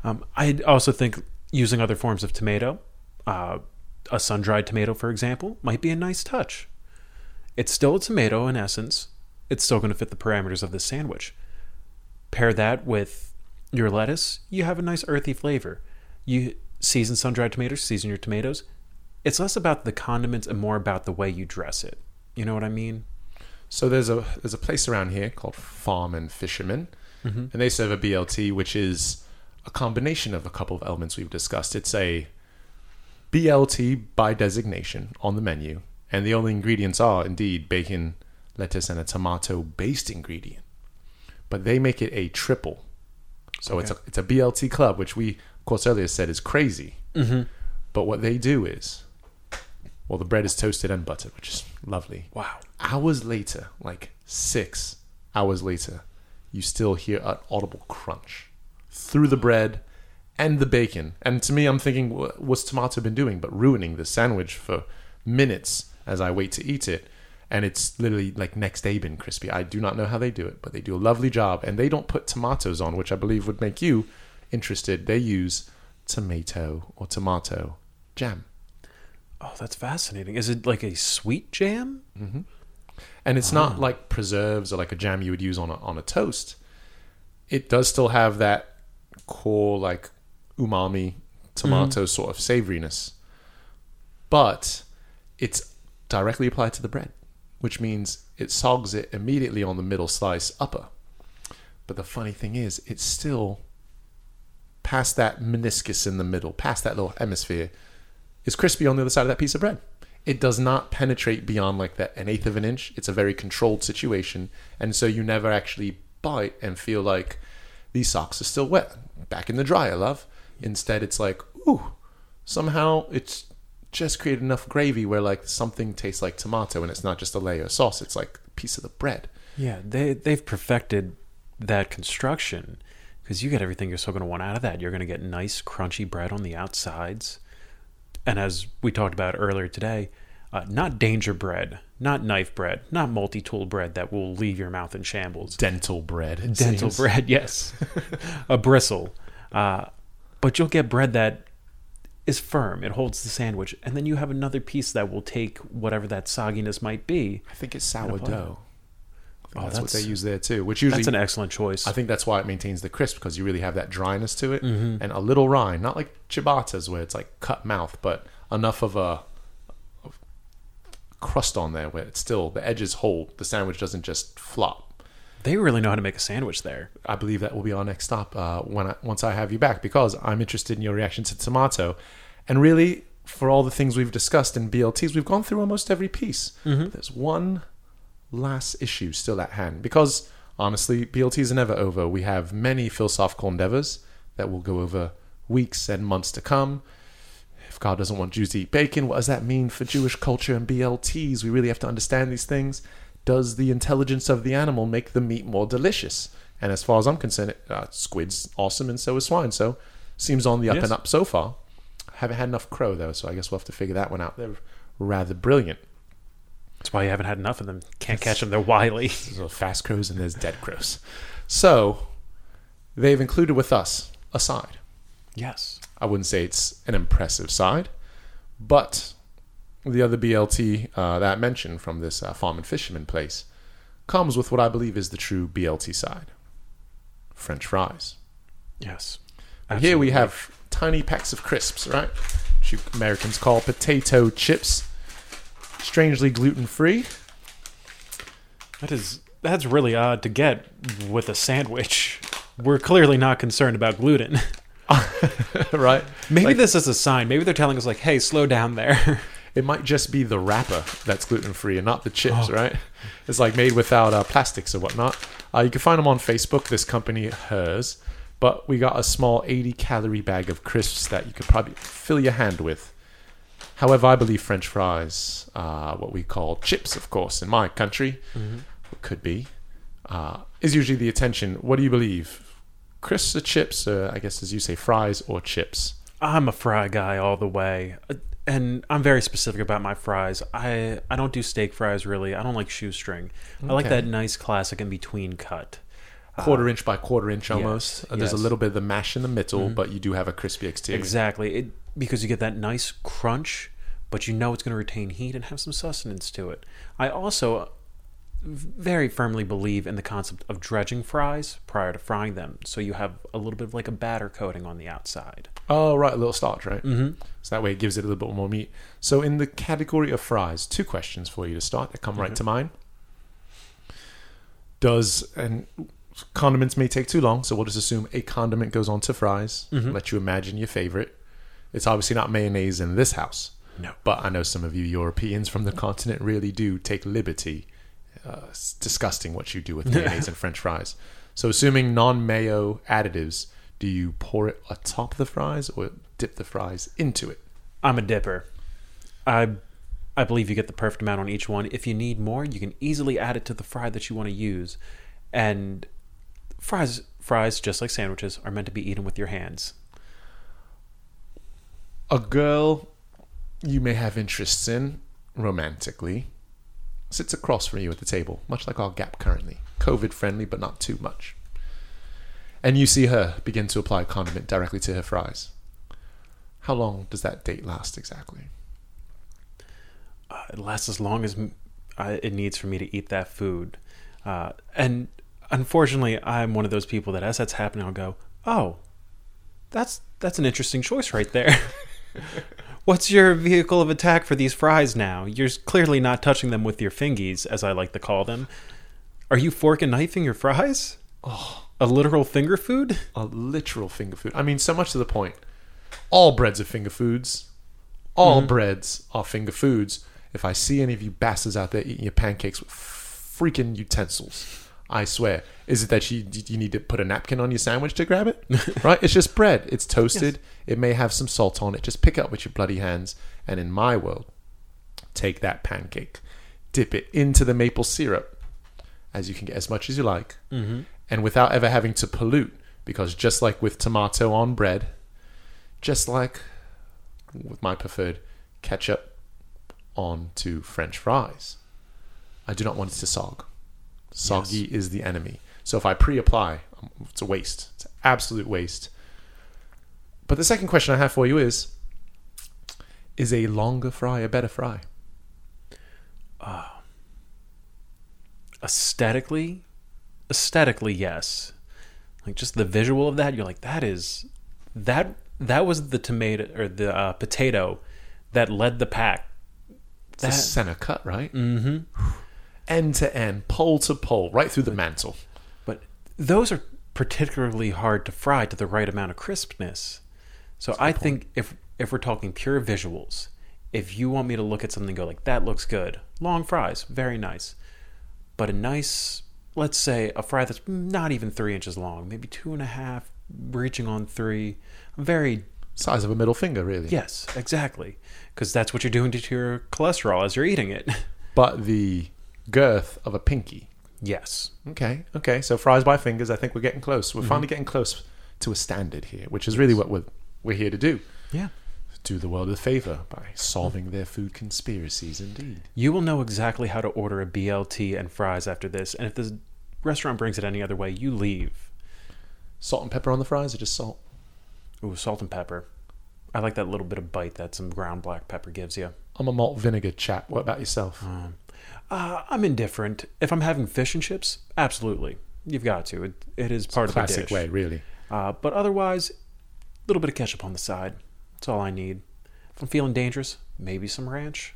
Um, I also think using other forms of tomato, uh, a sun dried tomato, for example, might be a nice touch. It's still a tomato in essence. It's still going to fit the parameters of this sandwich. Pair that with your lettuce, you have a nice earthy flavor. You season sun dried tomatoes, season your tomatoes. It's less about the condiments and more about the way you dress it. You know what I mean? So there's a there's a place around here called Farm and Fisherman, and they serve a BLT, which is a combination of a couple of elements we've discussed. It's a BLT by designation on the menu, and the only ingredients are indeed bacon, lettuce, and a tomato-based ingredient. But they make it a triple, so it's a it's a BLT club, which we of course earlier said is crazy. Mm-hmm. But what they do is, well, the bread is toasted and buttered, which is lovely Wow. hours later, like six hours later, you still hear an audible crunch through the bread and the bacon. And to me, I'm thinking, what's tomato been doing but ruining the sandwich for minutes as I wait to eat it? And it's literally like next day been crispy. I do not know how they do it, but they do a lovely job. And they don't put tomatoes on, which I believe would make you interested. They use tomato or tomato jam. Oh, that's fascinating. Is it like a sweet jam? Mm-hmm. and it's not ah. like preserves or like a jam you would use on a, on a toast. It does still have that core like umami tomato mm-hmm. sort of savoriness, but it's directly applied to the bread, which means it sogs it immediately on the middle slice upper. But the funny thing is, it's still past that meniscus in the middle, past that little hemisphere, is crispy on the other side of that piece of bread. It does not penetrate beyond like that an eighth of an inch. It's a very controlled situation, and so you never actually bite and feel like these socks are still wet. Back in the dryer, love. Instead, it's like, ooh, somehow it's just created enough gravy where like something tastes like tomato, and it's not just a layer of sauce. It's like a piece of the bread. Yeah, they they've perfected that construction because you get everything you're still going to want out of that. You're going to get nice crunchy bread on the outsides, and as we talked about earlier today, uh, not danger bread, not knife bread, not multi-tool bread that will leave your mouth in shambles. Dental bread. Dental seems. bread, yes, a bristle, uh, but you'll get bread that is firm. It holds the sandwich, and then you have another piece that will take whatever that sogginess might be. I think it's sourdough. Oh, that's, what they use there too. Which usually That's an excellent choice. I think that's why it maintains the crisp because you really have that dryness to it Mm-hmm. and a little rind, not like ciabattas where it's like cut mouth, but enough of a of crust on there where it's still the edges hold. The sandwich doesn't just flop. they really know how to make a sandwich there. I believe that will be our next stop uh, when I, once I have you back because I'm interested in your reaction to tomato, and really for all the things we've discussed in BLTs, we've gone through almost every piece. Mm-hmm. There's one last issue still at hand because honestly, BLTs are never over. We have many philosophical endeavors that will go over weeks and months to come. If God doesn't want Jews to eat bacon, what does that mean for Jewish culture and BLTs? We really have to understand these things. Does the intelligence of the animal make the meat more delicious? And as far as I'm concerned, uh, squid's awesome, and so is swine. So seems on the up Yes. and up so far. Haven't had enough crow though, so I guess we'll have to figure that one out. They're rather brilliant. That's why you haven't had enough of them. Can't catch them. They're wily. There's fast crows and there's dead crows. So they've included with us a side. Yes. I wouldn't say it's an impressive side, but the other BLT uh, that I mentioned from this uh, farm and fisherman place comes with what I believe is the true BLT side French fries. Yes. And here we have tiny packs of crisps, right? Which you Americans call potato chips. Strangely gluten free. That is that's really odd to get with a sandwich. We're clearly not concerned about gluten. right? Maybe Like- this is a sign. Maybe they're telling us like, "Hey, slow down there." It might just be the wrapper that's gluten free and not the chips, Oh. right? It's like made without uh, plastics or whatnot. Uh, you can find them on Facebook. This company, hers. But we got a small 80 calorie bag of crisps that you could probably fill your hand with. However, I believe French fries, uh, what we call chips, of course, in my country, could be, uh, is usually the attention. What do you believe? Crisps or chips? Uh, I guess as you say, fries or chips. I'm a fry guy all the way. Uh, And I'm very specific about my fries. I I don't do steak fries really. I don't like shoestring. I like that nice classic in between cut. quarter inch by quarter inch almost. yes, Uh, There's a little bit of the mash in the middle, Mhm. but you do have a crispy exterior. Exactly. It, because you get that nice crunch, but you know it's going to retain heat and have some sustenance to it. I also very firmly believe in the concept of dredging fries prior to frying them, so you have a little bit of like a batter coating on the outside. Oh, right, a little starch, right? Mm-hmm. So that way it gives it a little bit more meat. So in the category of fries, two questions for you to start that come right Mhm. to mind. Does and condiments may take too long, so we'll just assume a condiment goes on to fries. Mhm. Let you imagine your favorite. It's obviously not mayonnaise in this house, No. but I know some of you Europeans from the continent really do take liberty. Uh, it's disgusting what you do with mayonnaise and French fries. So assuming non-mayo additives, do you pour it atop the fries or dip the fries into it? I'm a dipper. I I believe you get the perfect amount on each one. If you need more, you can easily add it to the fry that you want to use. And fries fries just like sandwiches are meant to be eaten with your hands. A girl you may have interests in romantically sits across from you at the table, much like our gap currently. COVID friendly, but not too much. And you see her begin to apply condiment directly to her fries. How long does that date last exactly? Uh, it lasts as long as m- uh, it needs for me to eat that food. Uh, and unfortunately, I'm one of those people that as that's happening, I'll go, "Oh, that's that's an interesting choice right there." What's your vehicle of attack for these fries now? You're clearly not touching them with your fingies, as I like to call them. Are you fork and knifing your fries? Oh, A literal finger food? a literal finger food. I mean, so much to the point. All breads are finger foods. All Mhm. breads are finger foods. If I see any of you bastards out there eating your pancakes with freaking utensils, I swear, is it that you you need to put a napkin on your sandwich to grab it? right? It's just bread. It's toasted. It may have some salt on it. Just pick it up with your bloody hands. And in my world, take that pancake, dip it into the maple syrup, as you can get as much as you like Mm-hmm. and without ever having to pollute. Because just like with tomato on bread, just like with my preferred ketchup onto French fries, I do not want it to sog. Soggy is the enemy. So if I pre-apply, um, it's a waste. It's an absolute waste. But the second question I have for you is: Is a longer fry a better fry? aesthetically aesthetically yes like just the visual of that you're like that is that that was the tomato or the uh, potato that led the pack It's a center cut, right? mm-hmm. End to end, pole to pole, right through the mantle. but those are particularly hard to fry to the right amount of crispness. So i think if if we're talking pure visuals if you want me to look at something and go like that looks good long fries very nice. But a nice let's say a fry that's not even three inches long maybe two and a half reaching on three very Size of a middle finger, really. yes exactly. Because that's what you're doing to your cholesterol as you're eating it. But the girth of a pinky. yes Okay, okay. So fries by fingers. I think we're getting close. We're Mm-hmm. finally getting close to a standard here, which is really what we're we're here to do. yeah Do the world a favor by solving their food conspiracies. Indeed. You will know exactly how to order a BLT and fries after this, and if the restaurant brings it any other way, you leave. Salt and pepper on the fries, or just salt? Ooh, salt and pepper. I like that little bit of bite that some ground black pepper gives you. I'm a malt vinegar chap. What about yourself? Um, uh, I'm indifferent. If I'm having fish and chips, absolutely, you've got to. It, it is part of the Classic way, really. Uh, but otherwise, a little bit of ketchup on the side. That's all I need. If I'm feeling dangerous, maybe some ranch.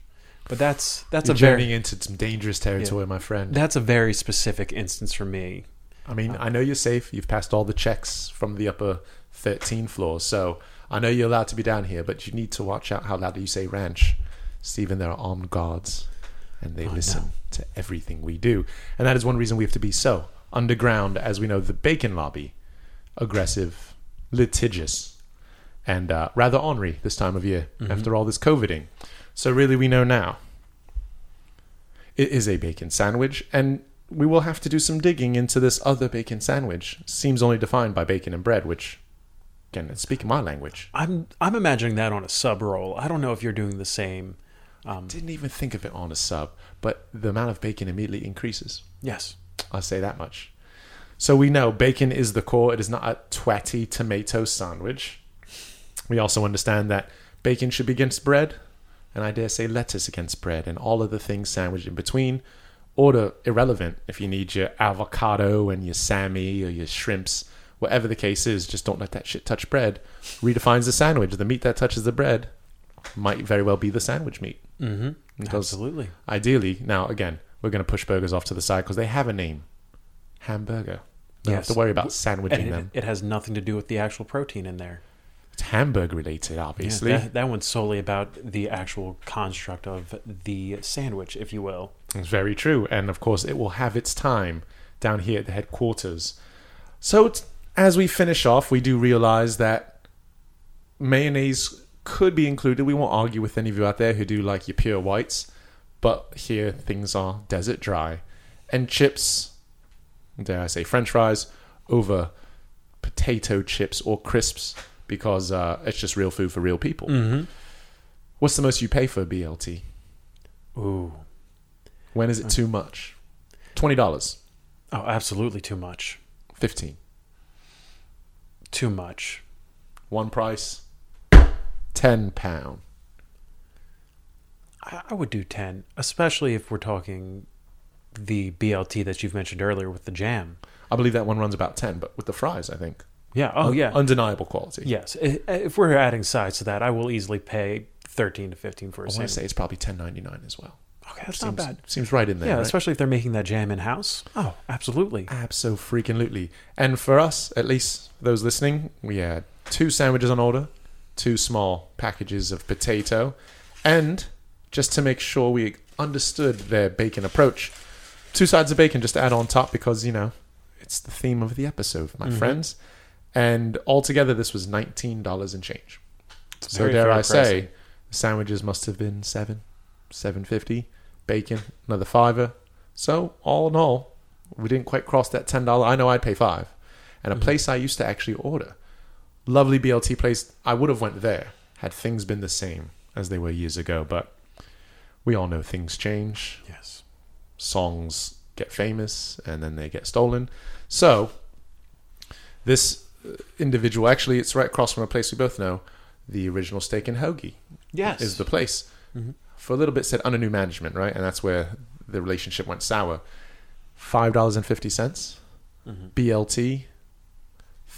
But that's that's You're a very journeying into some dangerous territory, my friend. that's a very specific instance for me. I mean, I know you're safe. You've passed all the checks from the upper 13 floors, so I know you're allowed to be down here, but you need to watch out how loud you say ranch. Stephen, there are armed guards, and they listen to everything we do. And that is one reason we have to be so underground, as we know the bacon lobby, aggressive, litigious, and uh, rather ornery this time of year Mhm. after all this COVIDing. So, really, we know now it is a bacon sandwich, and we will have to do some digging into this other bacon sandwich. Seems only defined by bacon and bread, which, again, speaking my language, I'm I'm imagining that on a sub roll. I don't know if you're doing the same. Um, didn't even think of it on a sub, but the amount of bacon immediately increases. yes. I'll say that much. So we know bacon is the core. It is not a twatty tomato sandwich. We also understand that bacon should be against bread, and I dare say lettuce against bread, and all of the things sandwiched in between. Order irrelevant if you need your avocado and your Sammy or your shrimps, whatever the case is, just don't let that shit touch bread. Redefines the sandwich. The meat that touches the bread might very well be the sandwich meat. Mm-hmm. Because Absolutely. ideally, now again, we're going to push burgers off to the side because they have a name hamburger. Don't Yes. have to worry about sandwiching And them. it, it has nothing to do with the actual protein in there. It's hamburger related, Yeah, obviously. that, that one's solely about the actual construct of the sandwich, if you will. It's very true. And of course, it will have its time down here at the headquarters. So, as we finish off, we do realize that mayonnaise could be included. We won't argue with any of you out there who do like your pure whites, but here things are desert dry. And chips, dare I say, french fries over potato chips or crisps because uh, it's just real food for real people. Mm-hmm. What's the most you pay for a BLT? Ooh. When is it too much? $20. Oh, absolutely too much. 15 Too much. one price 10 pound I, would do 10, especially if we're talking the BLT that you've mentioned earlier with the jam. i believe that one runs about 10 but with the fries i think Yeah. Oh, Un- yeah. undeniable quality yes. If we're adding sides to that, I will easily pay 13 to 15 for a i want to say it's probably 10.99 as well Okay, that's seems, not bad. seems right in there Yeah, right? especially if they're making that jam in house. Oh, absolutely. Absolutely. And for us, at least those listening, we had two sandwiches on order, two small packages of potato, and just to make sure we understood their bacon approach, two sides of bacon just to add on top because, you know, it's the theme of the episode, my Mhm. friends. And altogether, this was $19 and change. It's So dare I pricing. say, sandwiches must have been seven, seven fifty. Bacon, another fiver. So all in all, we didn't quite cross that ten dollar. I know I'd pay five, and a Mhm. place I used to actually order, lovely BLT place. I would have went there had things been the same as they were years ago. But we all know things change. Yes. Songs get famous and then they get stolen. So this uh, individual, actually, it's right across from a place we both know, the original steak and hoagie Yes. is the place. Mhm. For a little bit said under new management, right? And that's where the relationship went sour. Five dollars and fifty cents. Mhm. BLT,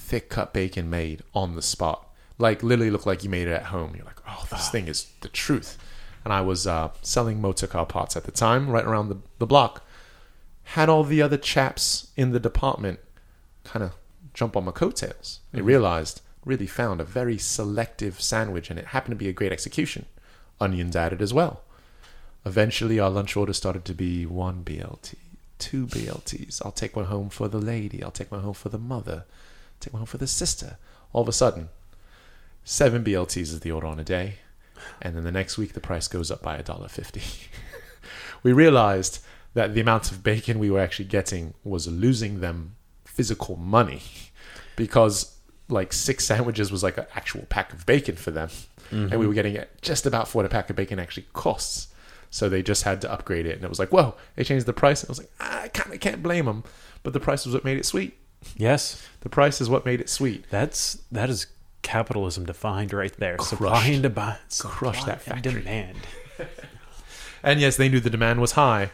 thick cut bacon made on the spot. Like literally looked like you made it at home. You're like, oh, this Ah. thing is the truth. And I was uh, selling motor car parts at the time, right around the, the block. Had all the other chaps in the department kind of jump on my coattails. They Mhm. realized, really found a very selective sandwich, and it happened to be a great execution. Onions added as well. Eventually, our lunch order started to be one BLT, two BLTs. I'll take one home for the lady. I'll take one home for the mother. Take one home for the sister. All of a sudden, seven BLTs is the order on a day, and then the next week the price goes up by a dollar fifty. we realized that the amount of bacon we were actually getting was losing them physical money because like six sandwiches was like an actual pack of bacon for them Mhm. and we were getting it just about for what a pack of bacon actually costs so they just had to upgrade it and it was like whoa they changed the price and i was like "Ah, i kind of can't blame them but the price was what made it sweet Yes. the price is what made it sweet That's that is capitalism defined right there. Crushed. Supply and demand. Crush that and factory. demand. And yes, they knew the demand was high.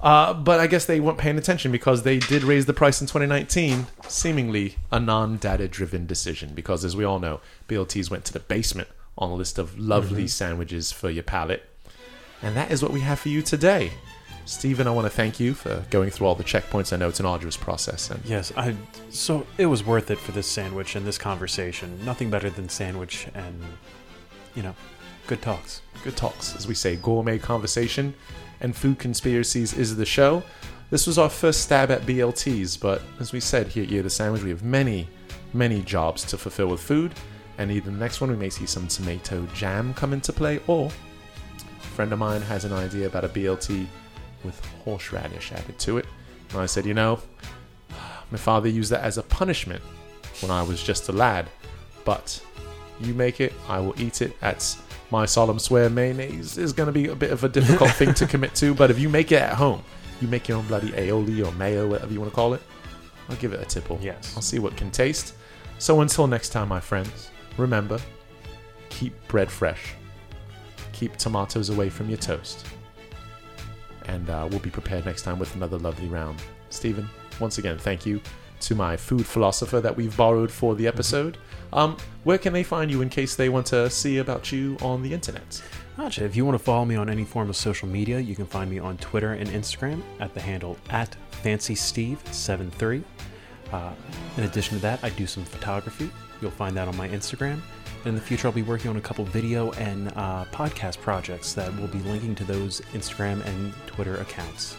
Uh, but I guess they weren't paying attention because they did raise the price in 2019, seemingly a non data driven decision. Because as we all know, BLTs went to the basement on a list of lovely Mhm. sandwiches for your palate. And that is what we have for you today. Stephen, I want to thank you for going through all the checkpoints. I know it's an arduous process. And Yes, I. So it was worth it for this sandwich and this conversation. Nothing better than sandwich and, you know, good talks. good talks, as we say, gourmet conversation and food conspiracies is the show. This was our first stab at BLTs, but as we said here at Year the Sandwich, we have many, many jobs to fulfill with food. And either the next one we may see some tomato jam come into play, or a friend of mine has an idea about a BLT with horseradish added to it. And I said, you know, my father used that as a punishment when I was just a lad, but you make it, I will eat it. That's my solemn swear. Mayonnaise is going to be a bit of a difficult thing to commit to, but if you make it at home, you make your own bloody aioli or mayo, whatever you want to call it, I'll give it a tipple. Yes. I'll see what can taste. So until next time, my friends, remember keep bread fresh, keep tomatoes away from your toast, and uh, we'll be prepared next time with another lovely round. Stephen, once again, thank you to my food philosopher that we've borrowed for the episode. Um, where can they find you in case they want to see about you on the internet? Gotcha. If you want to follow me on any form of social media, you can find me on Twitter and Instagram at the handle at FancySteve73. Uh, in addition to that, I do some photography. You'll find that on my Instagram. In the future, I'll be working on a couple video and uh, podcast projects that will be linking to those Instagram and Twitter accounts.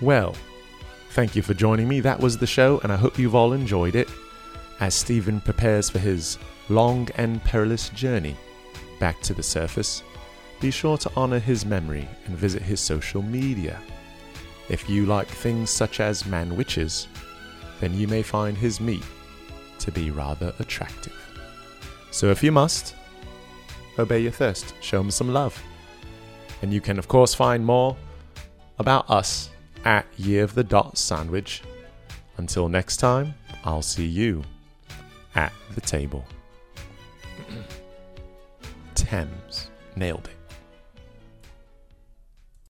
Well, thank you for joining me. That was the show, and I hope you've all enjoyed it. As Stephen prepares for his long and perilous journey back to the surface, be sure to honor his memory and visit his social media. If you like things such as man witches, then you may find his meat to be rather attractive. So if you must, obey your thirst, show him some love. And you can, of course, find more about us at Year of the Dot Sandwich. Until next time, I'll see you at the table. Thames nailed it.